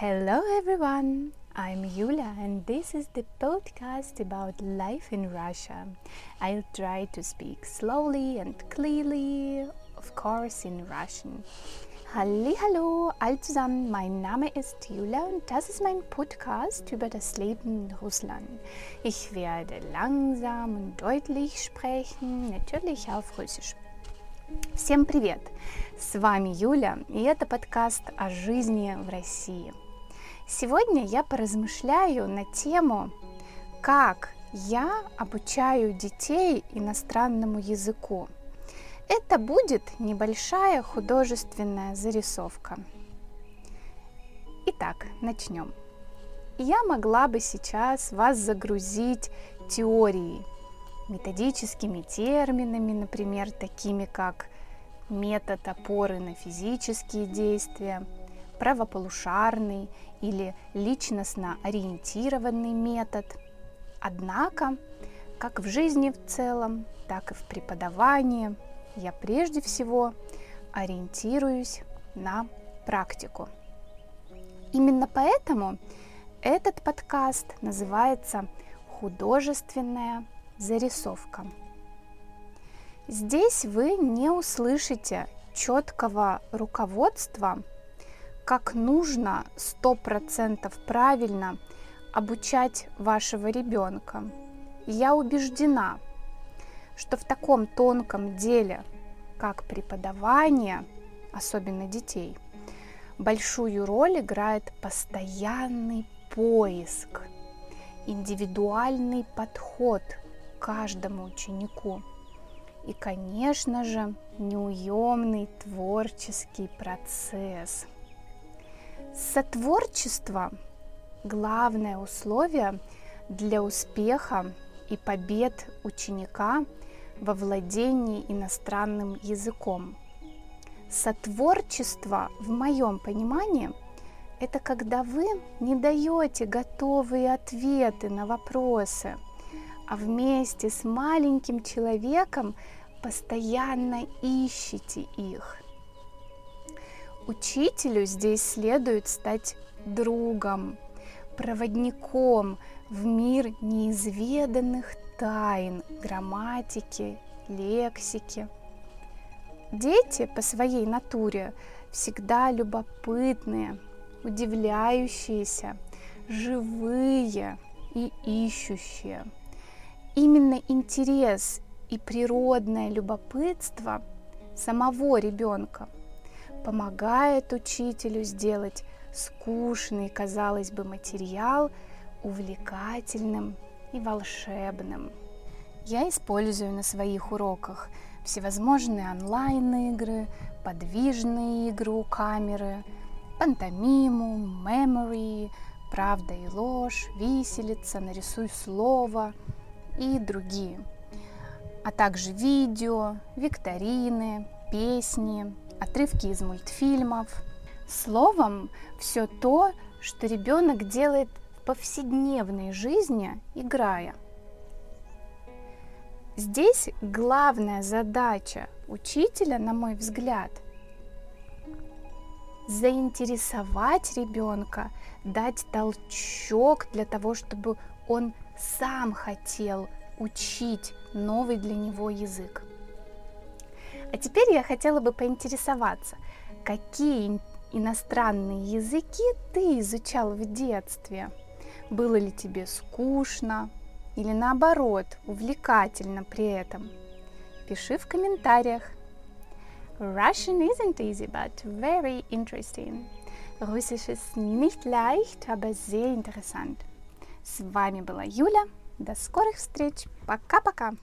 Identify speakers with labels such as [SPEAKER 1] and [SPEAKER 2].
[SPEAKER 1] Hello everyone, I'm Yulia and this is the podcast about life in Russia. I'll try to speak slowly and clearly, of course in Russian. Hallo, all zusammen, mein Name ist Julia und das ist mein Podcast über das Leben in Russland. Ich werde langsam und deutlich sprechen, natürlich auf Russisch. Всем привет! С вами Юля, и это подкаст о жизни в России. Сегодня я поразмышляю на тему, как я обучаю детей иностранному языку. Это будет небольшая художественная зарисовка. Итак, начнем. Я могла бы сейчас вас загрузить теорией, методическими терминами, например, такими как метод опоры на физические действия, правополушарный или личностно ориентированный метод. Однако, как в жизни в целом, так и в преподавании, я прежде всего ориентируюсь на практику. Именно поэтому этот подкаст называется «Художественная зарисовка». Здесь вы не услышите четкого руководства, как нужно сто процентов правильно обучать вашего ребенка. Я убеждена, что в таком тонком деле, как преподавание, особенно детей, большую роль играет постоянный поиск, индивидуальный подход к каждому ученику – и, конечно же, неуемный творческий процесс. Сотворчество – главное условие для успеха и побед ученика во владении иностранным языком. Сотворчество, в моем понимании, это когда вы не даете готовые ответы на вопросы – а вместе с маленьким человеком постоянно ищете их. Учителю здесь следует стать другом, проводником в мир неизведанных тайн грамматики, лексики. Дети по своей натуре всегда любопытные, удивляющиеся, живые и ищущие – именно интерес и природное любопытство самого ребенка помогает учителю сделать скучный, казалось бы, материал увлекательным и волшебным. Я использую на своих уроках всевозможные онлайн-игры, подвижные игры у камеры, пантомиму, memory, правда и ложь, виселица, нарисуй слово – и другие, а также видео, викторины, песни, отрывки из мультфильмов. Словом, все то, что ребенок делает в повседневной жизни, играя. Здесь главная задача учителя, на мой взгляд, заинтересовать ребенка, дать толчок для того, чтобы он сам хотел учить новый для него язык. А теперь я хотела бы поинтересоваться, какие иностранные языки ты изучал в детстве? Было ли тебе скучно или наоборот увлекательно при этом? Пиши в комментариях. Russian isn't easy, but very interesting. Russisch ist nicht leicht, aber sehr interessant. С вами была Юля. До скорых встреч. Пока-пока.